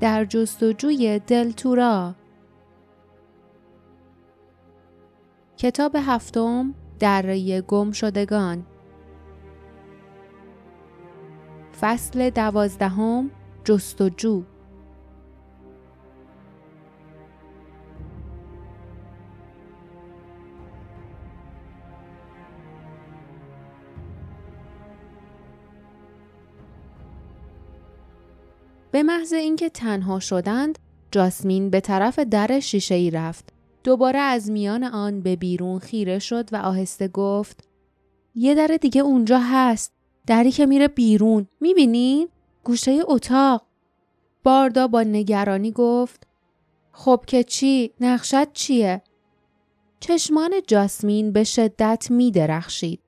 در جستجوی دلتورا کتاب هفتم دره گم شدگان فصل دوازدهم جستجو. به محض اینکه تنها شدند جاسمین به طرف در شیشه ای رفت دوباره از میان آن به بیرون خیره شد و آهسته گفت یه در دیگه اونجا هست دری که میره بیرون می‌بینین؟ گوشه اتاق باردا با نگرانی گفت خب که چی؟ نقشت چیه؟ چشمان جاسمین به شدت میدرخشید.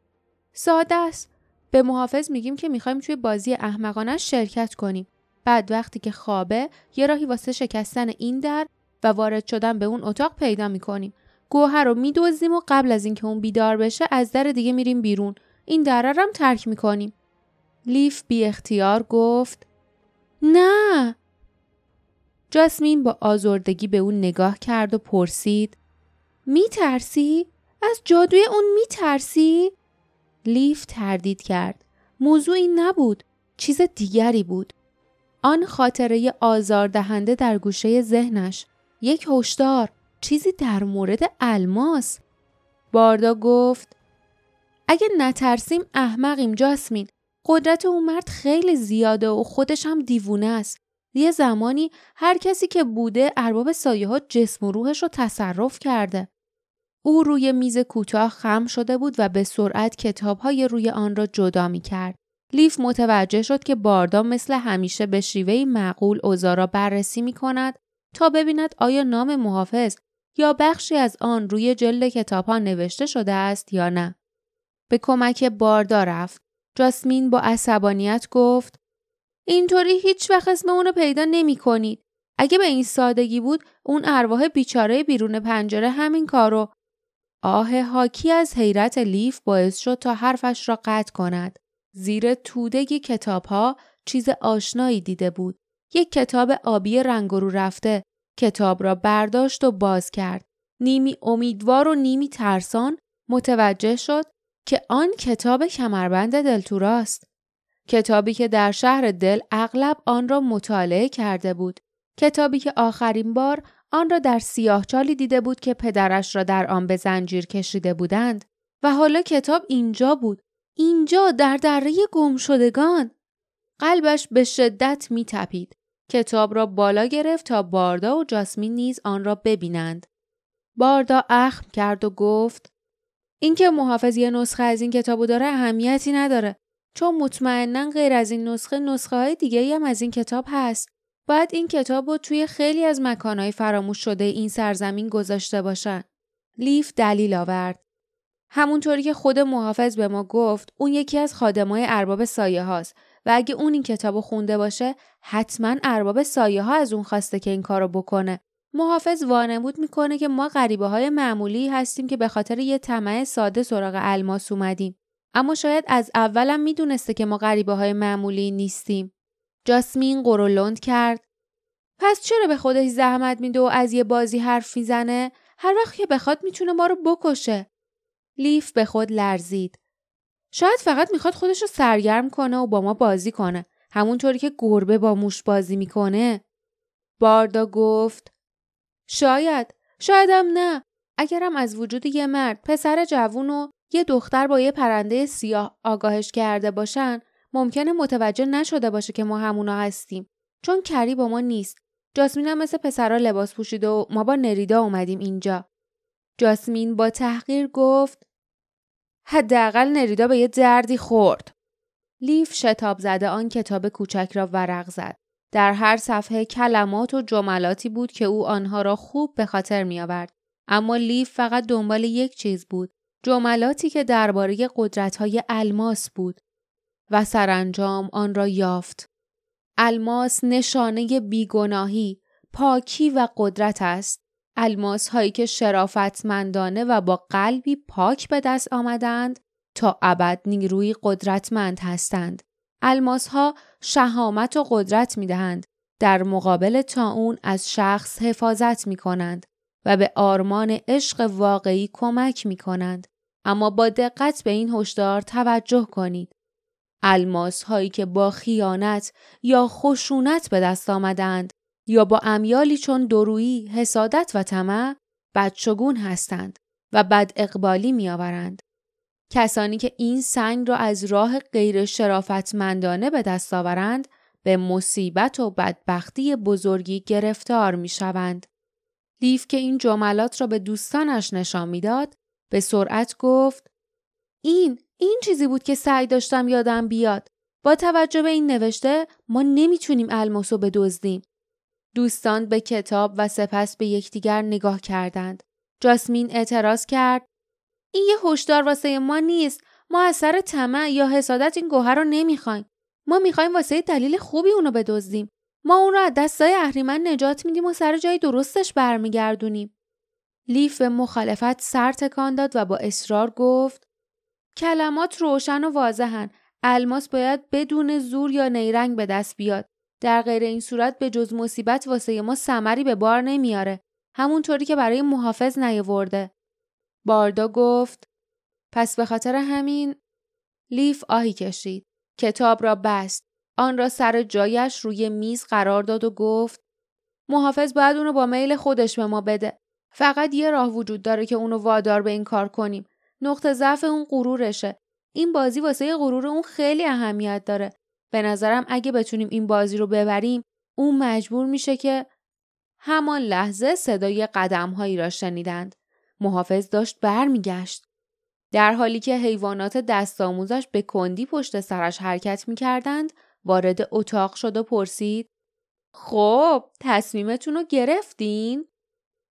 ساده است. به محافظ میگیم که می‌خوایم توی بازی احمقانه شرکت کنیم. بعد وقتی که خوابه یه راهی واسه شکستن این در و وارد شدن به اون اتاق پیدا می‌کنیم. گوهر رو میدوزیم و قبل از اینکه اون بیدار بشه از در دیگه میریم بیرون. این در هم ترک می‌کنیم. لیف بی اختیار گفت نه جاسمین با آزردگی به اون نگاه کرد و پرسید می ترسی؟ از جادوی اون می ترسی؟ لیف تردید کرد. موضوع این نبود. چیز دیگری بود. آن خاطره آزاردهنده در گوشه ذهنش. یک هشدار. چیزی در مورد الماس. باردا گفت اگه نترسیم احمقیم جاسمین. قدرت اون مرد خیلی زیاده و خودش هم دیوونه است. یه زمانی هر کسی که بوده ارباب سایه ها جسم و روحش رو تصرف کرده. او روی میز کوتاه خم شده بود و به سرعت کتاب های روی آن را جدا می کرد. لیف متوجه شد که باردا مثل همیشه به شیوه معقول اوضاع را بررسی می کند تا ببیند آیا نام محافظ یا بخشی از آن روی جلد کتاب ها نوشته شده است یا نه. به کمک باردا رفت. جاسمین با عصبانیت گفت اینطوری هیچ وقت اسم اونو پیدا نمی کنید. اگه به این سادگی بود اون ارواح بیچاره بیرون پنجره همین کارو آه حاکی از حیرت لیف باعث شد تا حرفش را قطع کند. زیر تودگی کتاب ها چیز آشنایی دیده بود. یک کتاب آبی رنگ رو رفته. کتاب را برداشت و باز کرد. نیمی امیدوار و نیمی ترسان متوجه شد که آن کتاب کمربند دلتوراست. کتابی که در شهر دل اغلب آن را مطالعه کرده بود. کتابی که آخرین بار آن را در سیاهچالی دیده بود که پدرش را در آن به زنجیر کشیده بودند و حالا کتاب اینجا بود. اینجا در دره گم شدگان. قلبش به شدت می تپید. کتاب را بالا گرفت تا باردا و جاسمین نیز آن را ببینند. باردا اخم کرد و گفت اینکه محافظ یه نسخه از این کتابو داره اهمیتی نداره چون مطمئنا غیر از این نسخه نسخه های دیگه هم از این کتاب هست. باید این کتاب رو توی خیلی از مکانهای فراموش شده این سرزمین گذاشته باشن. لیف دلیل آورد. همونطوری که خود محافظ به ما گفت اون یکی از خادمای ارباب سایه هاست و اگه اون این کتاب خونده باشه حتما ارباب سایه ها از اون خواسته که این کارو بکنه. محافظ وانمود می‌کنه که ما غریبه های معمولی هستیم که به خاطر یه طمع ساده سراغ الماس اومدیم. اما شاید از اولم می‌دونسته که ما غریبه های معمولی نیستیم. جاسمین قرولند کرد. پس چرا به خودش زحمت میده و از یه بازی حرف می‌زنه؟ هر وقت که بخواد می‌تونه ما رو بکشه. لیف به خود لرزید. شاید فقط می‌خواد خودش رو سرگرم کنه و با ما بازی کنه. همونطوری که گربه با موش بازی می‌کنه. باردا گفت شاید شایدم نه. اگرم از وجود یه مرد پسر جوون و یه دختر با یه پرنده سیاه آگاهش کرده باشن ممکنه متوجه نشده باشه که ما همونا هستیم. چون کری با ما نیست. جاسمین هم مثل پسرا لباس پوشیده و ما با نریدا اومدیم اینجا. جاسمین با تحقیر گفت حداقل نریدا به یه دردی خورد لیف شتاب زده آن کتاب کوچک را ورق زد در هر صفحه کلمات و جملاتی بود که او آنها را خوب به خاطر می آورد. اما لیف فقط دنبال یک چیز بود. جملاتی که درباره های الماس بود و سرانجام آن را یافت. الماس نشانه بیگناهی، پاکی و قدرت است. الماس هایی که شرافتمندانه و با قلبی پاک به دست آمدند تا ابد نیروی قدرتمند هستند. الماس ها شهامت و قدرت می دهند. در مقابل اون از شخص حفاظت می کنند و به آرمان عشق واقعی کمک می کنند. اما با دقت به این هشدار توجه کنید. الماس هایی که با خیانت یا خشونت به دست آمدند یا با امیالی چون درویی، حسادت و طمع بدشگون هستند و بد اقبالی می آورند. کسانی که این سنگ را از راه غیر شرافتمندانه به دست آورند به مصیبت و بدبختی بزرگی گرفتار می شوند. لیف که این جملات را به دوستانش نشان می‌داد به سرعت گفت این این چیزی بود که سعی داشتم یادم بیاد با توجه به این نوشته ما نمی‌تونیم الماسو بدزدیم دوستان به کتاب و سپس به یکدیگر نگاه کردند. جاسمین اعتراض کرد این یه هشدار واسه ما نیست. ما از سر طمع یا حسادت این گوهر رو نمی‌خوایم. ما می‌خوایم واسه دلیل خوبی اونو بدزدیم. ما اون رو از دستای اهریمن نجات میدیم و سر جای درستش برمیگردونیم. لیف به مخالفت سر تکان داد و با اصرار گفت کلمات روشن و واضحن. الماس باید بدون زور یا نیرنگ به دست بیاد. در غیر این صورت به جز مصیبت واسه ما سمری به بار نمیاره. همونطوری که برای محافظ نیاورده. باردا گفت پس به خاطر همین لیف آهی کشید. کتاب را بست. آن را سر جایش روی میز قرار داد و گفت محافظ باید اونو با میل خودش به ما بده. فقط یه راه وجود داره که اونو وادار به این کار کنیم. نقطه ضعف اون غرورشه. این بازی واسه غرور اون خیلی اهمیت داره. به نظرم اگه بتونیم این بازی رو ببریم اون مجبور میشه که همان لحظه صدای قدمهایی را شنیدند محافظ داشت برمیگشت در حالی که حیوانات دست آموزش به کندی پشت سرش حرکت می‌کردند وارد اتاق شد و پرسید خب تصمیمتون رو گرفتین؟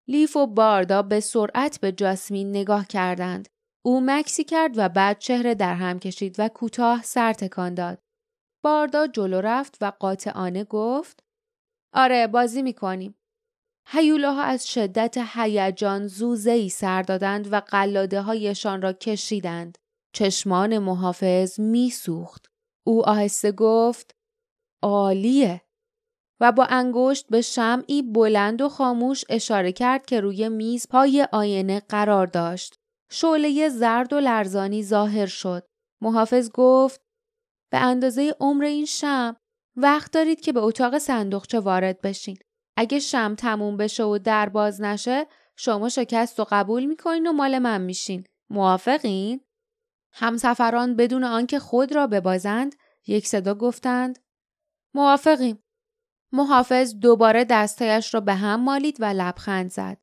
لیف و باردا به سرعت به جاسمین نگاه کردند. او مکسی کرد و بعد چهره در هم کشید و کوتاه سر تکان داد. باردا جلو رفت و قاطعانه گفت آره بازی می‌کنیم. هیولاها از شدت هیجان زوزه ای سر دادند و قلاده هایشان را کشیدند. چشمان محافظ میسوخت. او آهسته گفت عالیه و با انگشت به شمعی بلند و خاموش اشاره کرد که روی میز پای آینه قرار داشت. شعله زرد و لرزانی ظاهر شد. محافظ گفت به اندازه عمر این شم وقت دارید که به اتاق صندوقچه وارد بشین. اگه شم تموم بشه و در باز نشه شما شکست و قبول می‌کنین و مال من میشین. موافقین؟ همسفران بدون آنکه خود را ببازند یک صدا گفتند موافقیم. محافظ دوباره دستایش را به هم مالید و لبخند زد.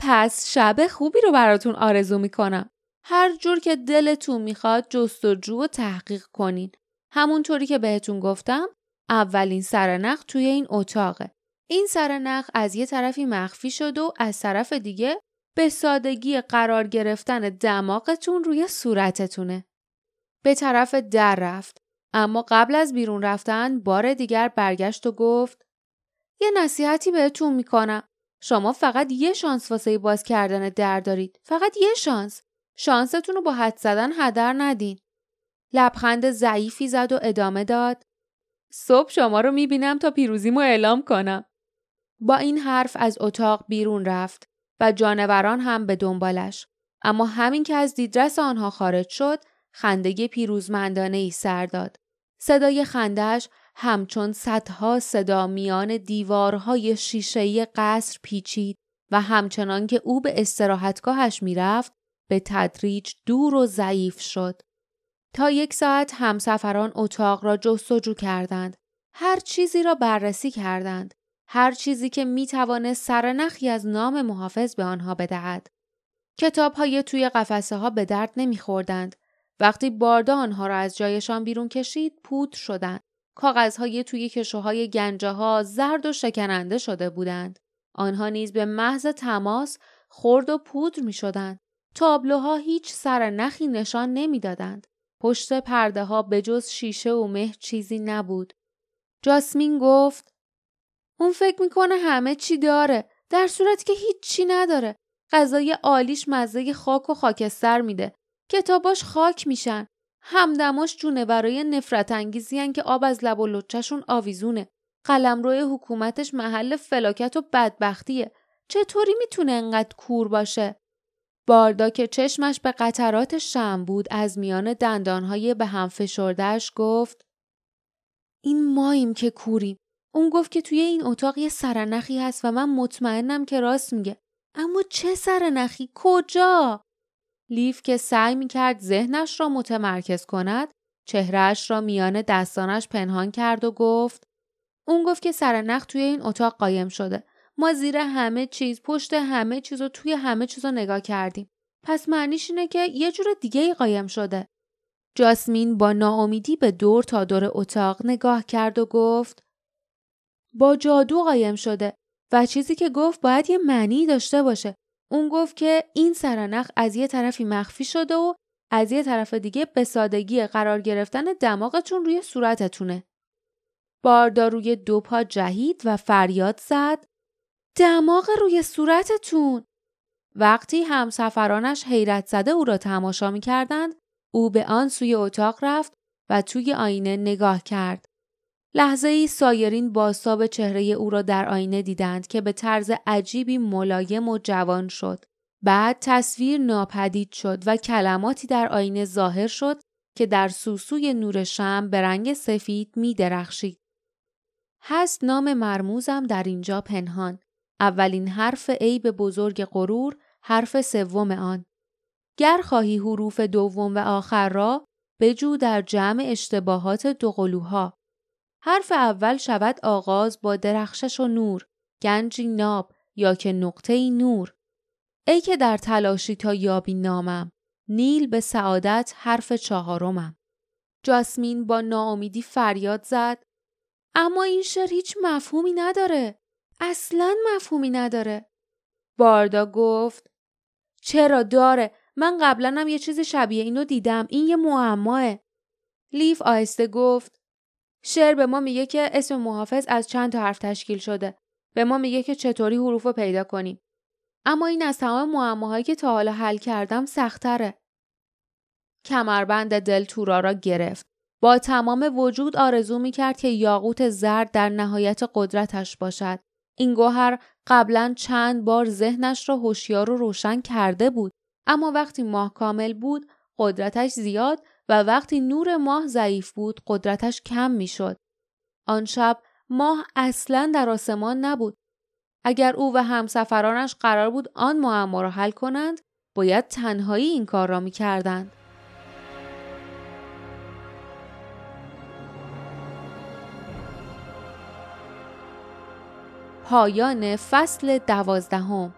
پس شب خوبی رو براتون آرزو می‌کنم. هر جور که دلتون می‌خواد جستجو و تحقیق کنین. همونطوری که بهتون گفتم اولین سرنخ توی این اتاقه. این سرنخ از یه طرفی مخفی شد و از طرف دیگه به سادگی قرار گرفتن دماغتون روی صورتتونه. به طرف در رفت. اما قبل از بیرون رفتن بار دیگر برگشت و گفت یه نصیحتی بهتون می‌کنم. شما فقط یه شانس واسه باز کردن در دارید. فقط یه شانس. شانستون رو با حد زدن هدر ندین. لبخند ضعیفی زد و ادامه داد. صبح شما رو می‌بینم تا پیروزیمو اعلام کنم. با این حرف از اتاق بیرون رفت و جانوران هم به دنبالش. اما همین که از دیدرس آنها خارج شد خندگی پیروزمندانه ای سر داد. صدای خندش همچون صدها صدا میان دیوارهای شیشهی قصر پیچید و همچنان که او به استراحتگاهش می‌رفت به تدریج دور و ضعیف شد. تا یک ساعت همسفران اتاق را جستجو کردند. هر چیزی را بررسی کردند. هر چیزی که می توانست سرنخی از نام محافظ به آنها بدهد. کتاب های توی قفسه ها به درد نمی خوردند. وقتی باردا آنها را از جایشان بیرون کشید پود شدند. کاغذهای توی کشوهای گنجه ها زرد و شکننده شده بودند. آنها نیز به محض تماس خرد و پودر می شدند. تابلوها هیچ سر نخی نشان نمی‌دادند. پشت پرده ها به جز شیشه و مه چیزی نبود. جاسمین گفت اون فکر می‌کنه همه چی داره در صورتی که هیچی نداره. غذای عالیش مزه خاک و خاکستر میده. کتاباش خاک میشن. همدماش جونه برای نفرت انگیزی که آب از لب و لچشون آویزونه. قلمروی حکومتش محل فلاکت و بدبختیه. چطوری می‌تونه انقدر کور باشه؟ باردا که چشمش به قطرات شم بود از میان دندانهای به هم فشردهش گفت این ماییم که کوریم. اون گفت که توی این اتاق یه سرنخی هست و من مطمئنم که راست میگه. اما چه سرنخی؟ کجا؟ لیف که سعی می‌کرد ذهنش را متمرکز کند چهرهش را میان دستانش پنهان کرد و گفت اون گفت که سرنخ توی این اتاق قایم شده. ما زیر همه چیز پشت همه چیز و توی همه چیز رو نگاه کردیم. پس معنیش اینه که یه جور دیگه ای قایم شده. جاسمین با ناامیدی به دور تا دور اتاق نگاه کرد و گفت با جادو قایم شده و چیزی که گفت باید یه معنی داشته باشه. اون گفت که این سرنخ از یه طرفی مخفی شده و از یه طرف دیگه به سادگی قرار گرفتن دماغتون روی صورتتونه. باردا روی دو پا جهید و فریاد زد دماغ روی صورتتون وقتی همسفرانش حیرت زده او را تماشا می کردند او به آن سوی اتاق رفت و توی آینه نگاه کرد. لحظه ای سایرین باستاب چهره او را در آینه دیدند که به طرز عجیبی ملایم و جوان شد. بعد تصویر ناپدید شد و کلماتی در آینه ظاهر شد که در سوسوی نور شم به رنگ سفید می درخشید. هست نام مرموزم در اینجا پنهان. اولین حرف عیب بزرگ غرور حرف سوم آن. گر خواهی حروف دوم و آخر را بجو در جمع اشتباهات دو قلوها. حرف اول شود آغاز با درخشش و نور، گنجی ناب یا که نقطه نور. ای که در تلاشی تا یابی نامم، نیل به سعادت حرف چهارمم. جاسمین با ناامیدی فریاد زد اما این شعر هیچ مفهومی نداره. اصلا مفهومی نداره. باردا گفت چرا داره؟ من قبلا هم یه چیز شبیه اینو دیدم. این یه معماه. لیف آهسته گفت شعر به ما میگه که اسم محافظ از چند تا حرف تشکیل شده. به ما میگه که چطوری حروف رو پیدا کنیم. اما این از تمام معماهایی که تا حالا حل کردم سختره. کمربند دل تورا را گرفت. با تمام وجود آرزو می‌کرد که یاقوت زرد در نهایت قدرتش باشد. این گوهر قبلا چند بار ذهنش را هوشیار و روشن کرده بود اما وقتی ماه کامل بود قدرتش زیاد و وقتی نور ماه ضعیف بود قدرتش کم می‌شد. آن شب ماه اصلا در آسمان نبود. اگر او و همسفرانش قرار بود آن معما را حل کنند باید تنهایی این کار را می‌کردند. پایان فصل دوازدهم.